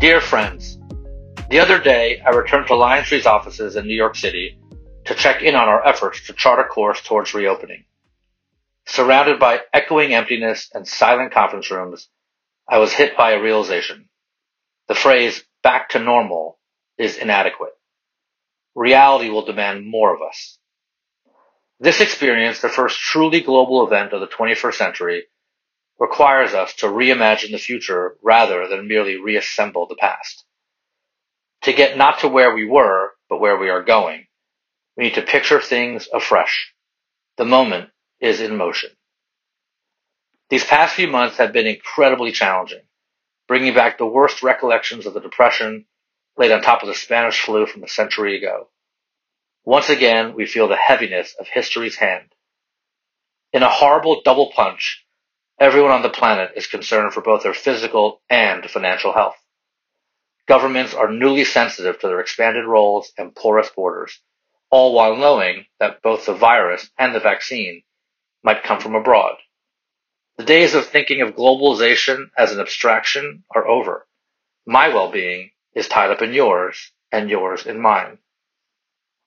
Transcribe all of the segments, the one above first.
Dear friends, the other day I returned to LionTree's offices in New York City to check in on our efforts to chart a course towards reopening. Surrounded by echoing emptiness and silent conference rooms, I was hit by a realization. The phrase back to normal is inadequate. Reality will demand more of us. This experience, the first truly global event of the 21st century, requires us to reimagine the future rather than merely reassemble the past. To get not to where we were, but where we are going, we need to picture things afresh. The moment is in motion. These past few months have been incredibly challenging, bringing back the worst recollections of the Depression laid on top of the Spanish flu from a century ago. Once again, we feel the heaviness of history's hand. In a horrible double punch, Everyone on the planet is concerned for both their physical and financial health. Governments are newly sensitive to their expanded roles and porous borders, all while knowing that both the virus and the vaccine might come from abroad. The days of thinking of globalization as an abstraction are over. My well-being is tied up in yours and yours in mine.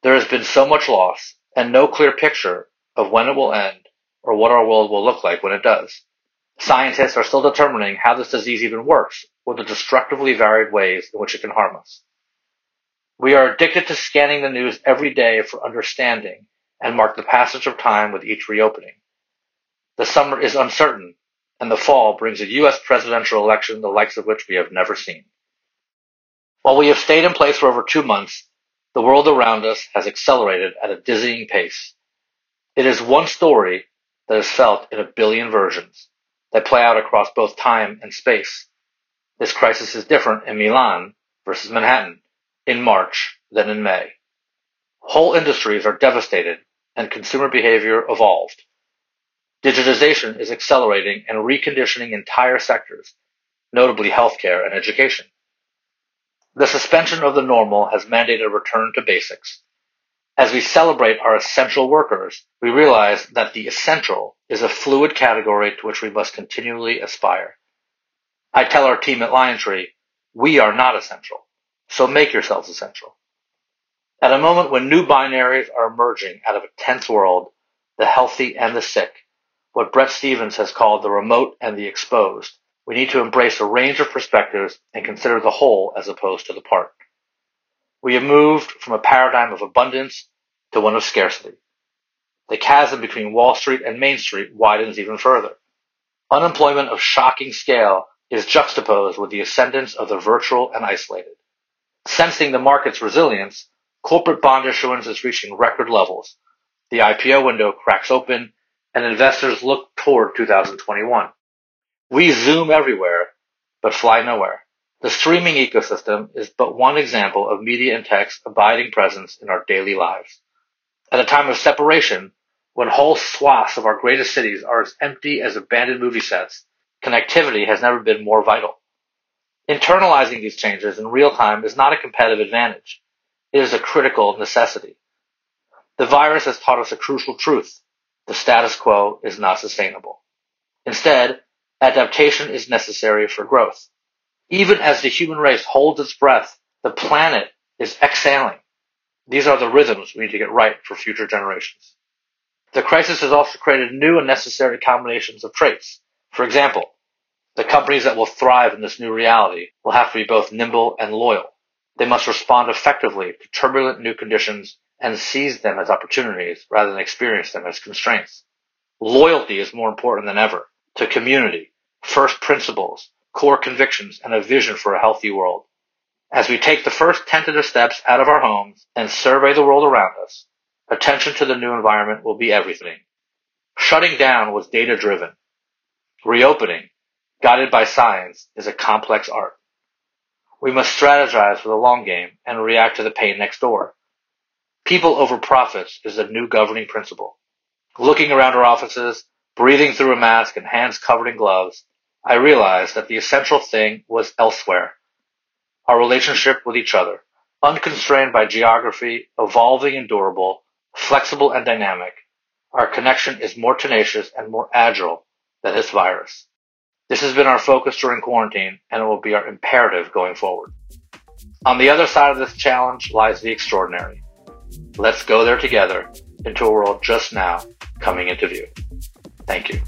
There has been so much loss and no clear picture of when it will end or what our world will look like when it does. Scientists are still determining how this disease even works or the destructively varied ways in which it can harm us. We are addicted to scanning the news every day for understanding and mark the passage of time with each reopening. The summer is uncertain, and the fall brings a U.S. presidential election the likes of which we have never seen. While we have stayed in place for over two months, the world around us has accelerated at a dizzying pace. It is one story that is felt in a billion versions that play out across both time and space. This crisis is different in Milan versus Manhattan in March than in May. Whole industries are devastated and consumer behavior evolved. Digitization is accelerating and reconditioning entire sectors, notably healthcare and education. The suspension of the normal has mandated a return to basics, as we celebrate our essential workers, we realize that the essential is a fluid category to which we must continually aspire. I tell our team at LionTree, we are not essential, so make yourselves essential. At a moment when new binaries are emerging out of a tense world, the healthy and the sick, what Bret Stephens has called the remote and the exposed, we need to embrace a range of perspectives and consider the whole as opposed to the part. We have moved from a paradigm of abundance to one of scarcity. The chasm between Wall Street and Main Street widens even further. Unemployment of shocking scale is juxtaposed with the ascendance of the virtual and isolated. Sensing the market's resilience, corporate bond issuance is reaching record levels. The IPO window cracks open and investors look toward 2021. We zoom everywhere, but fly nowhere. The streaming ecosystem is but one example of media and tech's abiding presence in our daily lives. At a time of separation, when whole swaths of our greatest cities are as empty as abandoned movie sets, connectivity has never been more vital. Internalizing these changes in real time is not a competitive advantage. It is a critical necessity. The virus has taught us a crucial truth. The status quo is not sustainable. Instead, adaptation is necessary for growth. Even as the human race holds its breath, the planet is exhaling. These are the rhythms we need to get right for future generations. The crisis has also created new and necessary combinations of traits. For example, the companies that will thrive in this new reality will have to be both nimble and loyal. They must respond effectively to turbulent new conditions and seize them as opportunities rather than experience them as constraints. Loyalty is more important than ever to community, first principles, core convictions, and a vision for a healthy world. As we take the first tentative steps out of our homes and survey the world around us, attention to the new environment will be everything. Shutting down was data driven. Reopening, guided by science, is a complex art. We must strategize for the long game and react to the pain next door. People over profits is the new governing principle. Looking around our offices, breathing through a mask and hands covered in gloves, I realized that the essential thing was elsewhere. Our relationship with each other, unconstrained by geography, evolving and durable, flexible and dynamic. Our connection is more tenacious and more agile than this virus. This has been our focus during quarantine, and it will be our imperative going forward. On the other side of this challenge lies the extraordinary. Let's go there together into a world just now coming into view. Thank you.